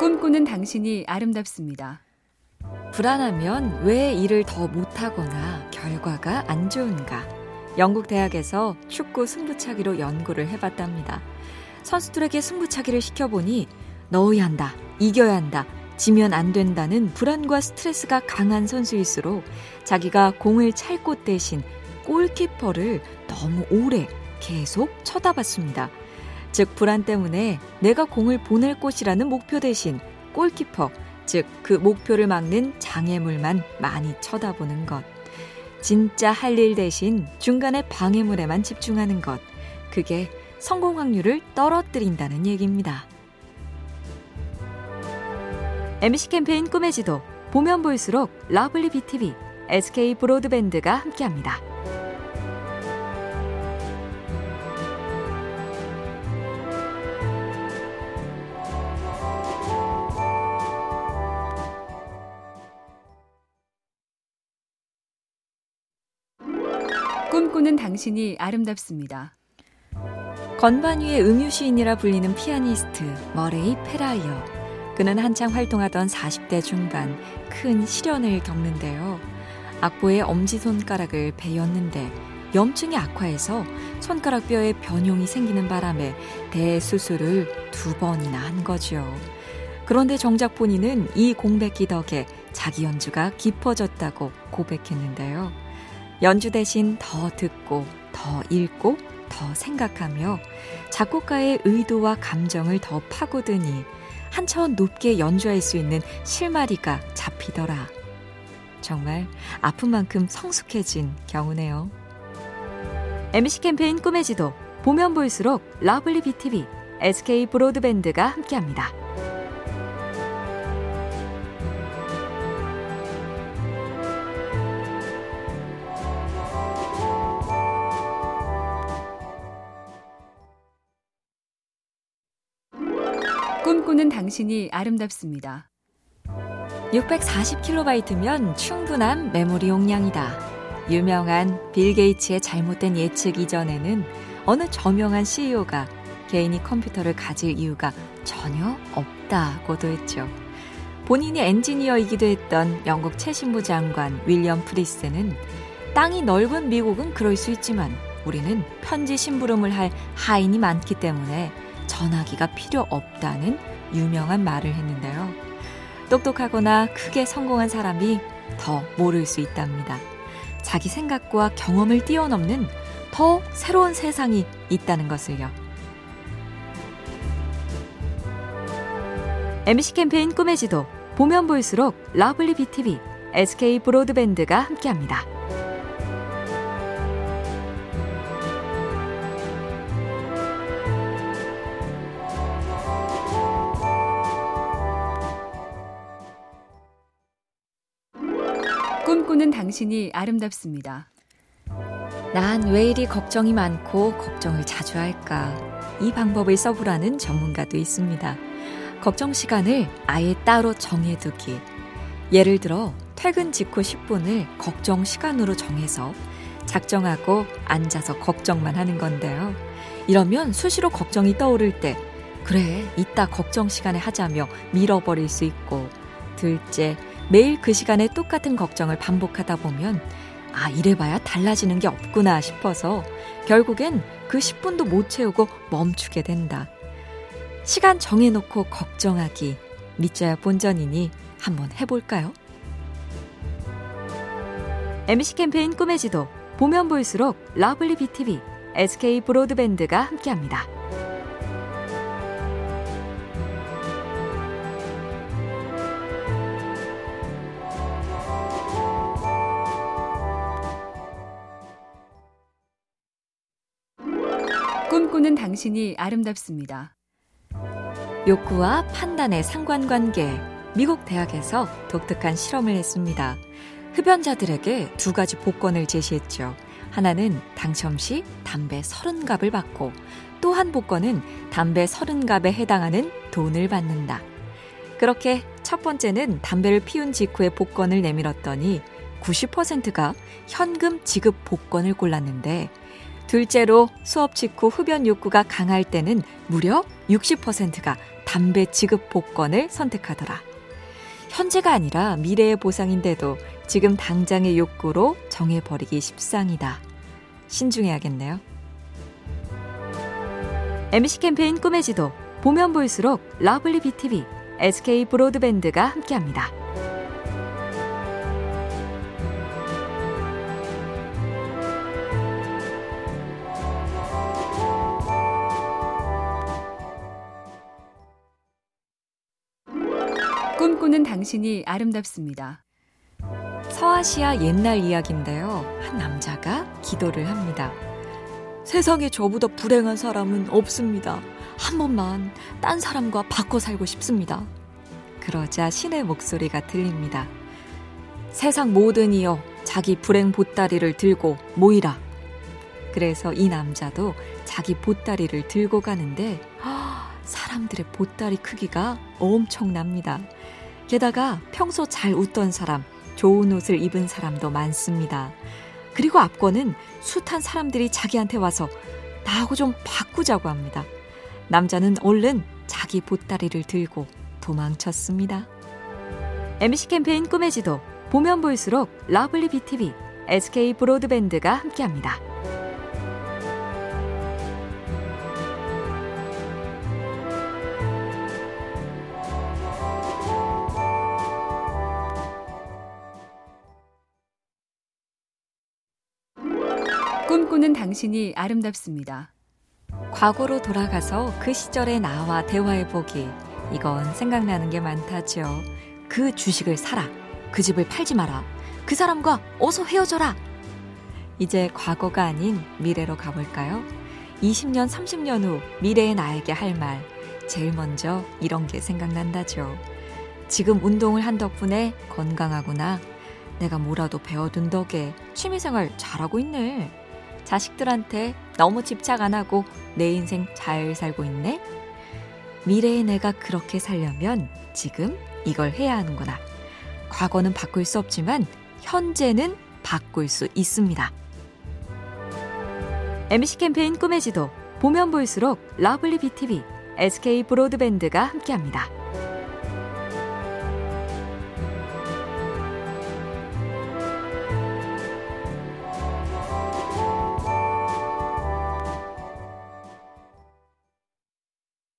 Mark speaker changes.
Speaker 1: 꿈꾸는 당신이 아름답습니다.
Speaker 2: 불안하면 왜 일을 더 못하거나 결과가 안 좋은가? 영국 대학에서 축구 승부차기로 연구를 해봤답니다. 선수들에게 승부차기를 시켜보니 넣어야 한다, 이겨야 한다, 지면 안 된다는 불안과 스트레스가 강한 선수일수록 자기가 공을 찰 곳 대신 골키퍼를 너무 오래 계속 쳐다봤습니다. 즉, 불안 때문에 내가 공을 보낼 곳이라는 목표 대신 골키퍼, 즉, 그 목표를 막는 장애물만 많이 쳐다보는 것. 진짜 할 일 대신 중간에 방해물에만 집중하는 것. 그게 성공 확률을 떨어뜨린다는 얘기입니다. MBC 캠페인 꿈의 지도 보면 볼수록 lovely BTV, SK 브로드밴드가 함께합니다.
Speaker 1: 꿈꾸는 당신이 아름답습니다.
Speaker 2: 건반 위의 음유 시인이라 불리는 피아니스트 머레이 페라이어. 그는 한창 활동하던 40대 중반 큰 시련을 겪는데요. 악보에 엄지손가락을 베었는데 염증이 악화해서 손가락 뼈에 변형이 생기는 바람에 대수술을 두 번이나 한 거지요. 그런데 정작 본인은 이 공백기 덕에 자기 연주가 깊어졌다고 고백했는데요. 연주 대신 더 듣고, 더 읽고, 더 생각하며 작곡가의 의도와 감정을 더 파고드니 한 차원 높게 연주할 수 있는 실마리가 잡히더라. 정말 아픈 만큼 성숙해진 경우네요. MBC 캠페인 꿈의 지도 보면 볼수록 lovely BTV, SK 브로드밴드가 함께합니다.
Speaker 1: 꿈꾸는 당신이 아름답습니다.
Speaker 2: 640kb면 충분한 메모리 용량이다. 유명한 빌 게이츠의 잘못된 예측 이전에는 어느 저명한 CEO가 개인이 컴퓨터를 가질 이유가 전혀 없다고도 했죠. 본인이 엔지니어이기도 했던 영국 최신부 장관 윌리엄 프리스는 땅이 넓은 미국은 그럴 수 있지만 우리는 편지 심부름을 할 하인이 많기 때문에 전화기가 필요 없다는 유명한 말을 했는데요. 똑똑하거나 크게 성공한 사람이 더 모를 수 있답니다. 자기 생각과 경험을 뛰어넘는 더 새로운 세상이 있다는 것을요. MBC 캠페인 꿈의 지도 보면 볼수록 lovely BTV, SK 브로드밴드가 함께합니다.
Speaker 1: 꿈꾸는 당신이 아름답습니다.
Speaker 2: 난 왜 이리 걱정이 많고 걱정을 자주 할까? 이 방법을 써보라는 전문가도 있습니다. 걱정 시간을 아예 따로 정해두기. 예를 들어, 퇴근 직후 10분을 걱정 시간으로 정해서 작정하고 앉아서 걱정만 하는 건데요. 이러면 수시로 걱정이 떠오를 때, 그래, 이따 걱정 시간에 하자며 밀어버릴 수 있고, 둘째, 매일 그 시간에 똑같은 걱정을 반복하다 보면 아, 이래봐야 달라지는 게 없구나 싶어서 결국엔 그 10분도 못 채우고 멈추게 된다. 시간 정해놓고 걱정하기 밑져야 본전이니 한번 해볼까요? MBC 캠페인 꿈의 지도 보면 볼수록 lovely BTV, SK 브로드밴드가 함께합니다.
Speaker 1: 꿈꾸는 당신이 아름답습니다.
Speaker 2: 욕구와 판단의 상관관계. 미국 대학에서 독특한 실험을 했습니다. 흡연자들에게 두 가지 복권을 제시했죠. 하나는 당첨 시 담배 30갑을 받고 또 한 복권은 담배 30갑에 해당하는 돈을 받는다. 그렇게 첫 번째는 담배를 피운 직후에 복권을 내밀었더니 90%가 현금 지급 복권을 골랐는데 둘째로 수업 직후 흡연 욕구가 강할 때는 무려 60%가 담배 지급 복권을 선택하더라. 현재가 아니라 미래의 보상인데도 지금 당장의 욕구로 정해버리기 십상이다. 신중해야겠네요. MBC 캠페인 꿈의 지도 보면 볼수록 lovely BTV, SK 브로드밴드가 함께합니다.
Speaker 1: 당신이 아름답습니다.
Speaker 2: 서아시아 옛날 이야기인데요. 한 남자가 기도를 합니다. 세상에 저보다 불행한 사람은 없습니다. 한 번만 딴 사람과 바꿔 살고 싶습니다. 그러자 신의 목소리가 들립니다. 세상 모든 이여 자기 불행 보따리를 들고 모이라. 그래서 이 남자도 자기 보따리를 들고 가는데 사람들의 보따리 크기가 엄청납니다. 게다가 평소 잘 웃던 사람, 좋은 옷을 입은 사람도 많습니다. 그리고 압권은 숱한 사람들이 자기한테 와서 나하고 좀 바꾸자고 합니다. 남자는 얼른 자기 보따리를 들고 도망쳤습니다. MBC 캠페인 꿈의 지도 보면 볼수록 lovely BTV, SK 브로드밴드가 함께합니다.
Speaker 1: 꿈꾸는 당신이 아름답습니다.
Speaker 2: 과거로 돌아가서 그 시절의 나와 대화해보기. 이건 생각나는 게 많다죠. 그 주식을 사라. 그 집을 팔지 마라. 그 사람과 어서 헤어져라. 이제 과거가 아닌 미래로 가볼까요? 20년, 30년 후 미래의 나에게 할 말. 제일 먼저 이런 게 생각난다죠. 지금 운동을 한 덕분에 건강하구나. 내가 뭐라도 배워둔 덕에 취미생활 잘하고 있네. 자식들한테 너무 집착 안 하고 내 인생 잘 살고 있네? 미래의 내가 그렇게 살려면 지금 이걸 해야 하는구나. 과거는 바꿀 수 없지만 현재는 바꿀 수 있습니다. MBC 캠페인 꿈의 지도 보면 볼수록 lovely BTV, SK 브로드밴드가 함께합니다.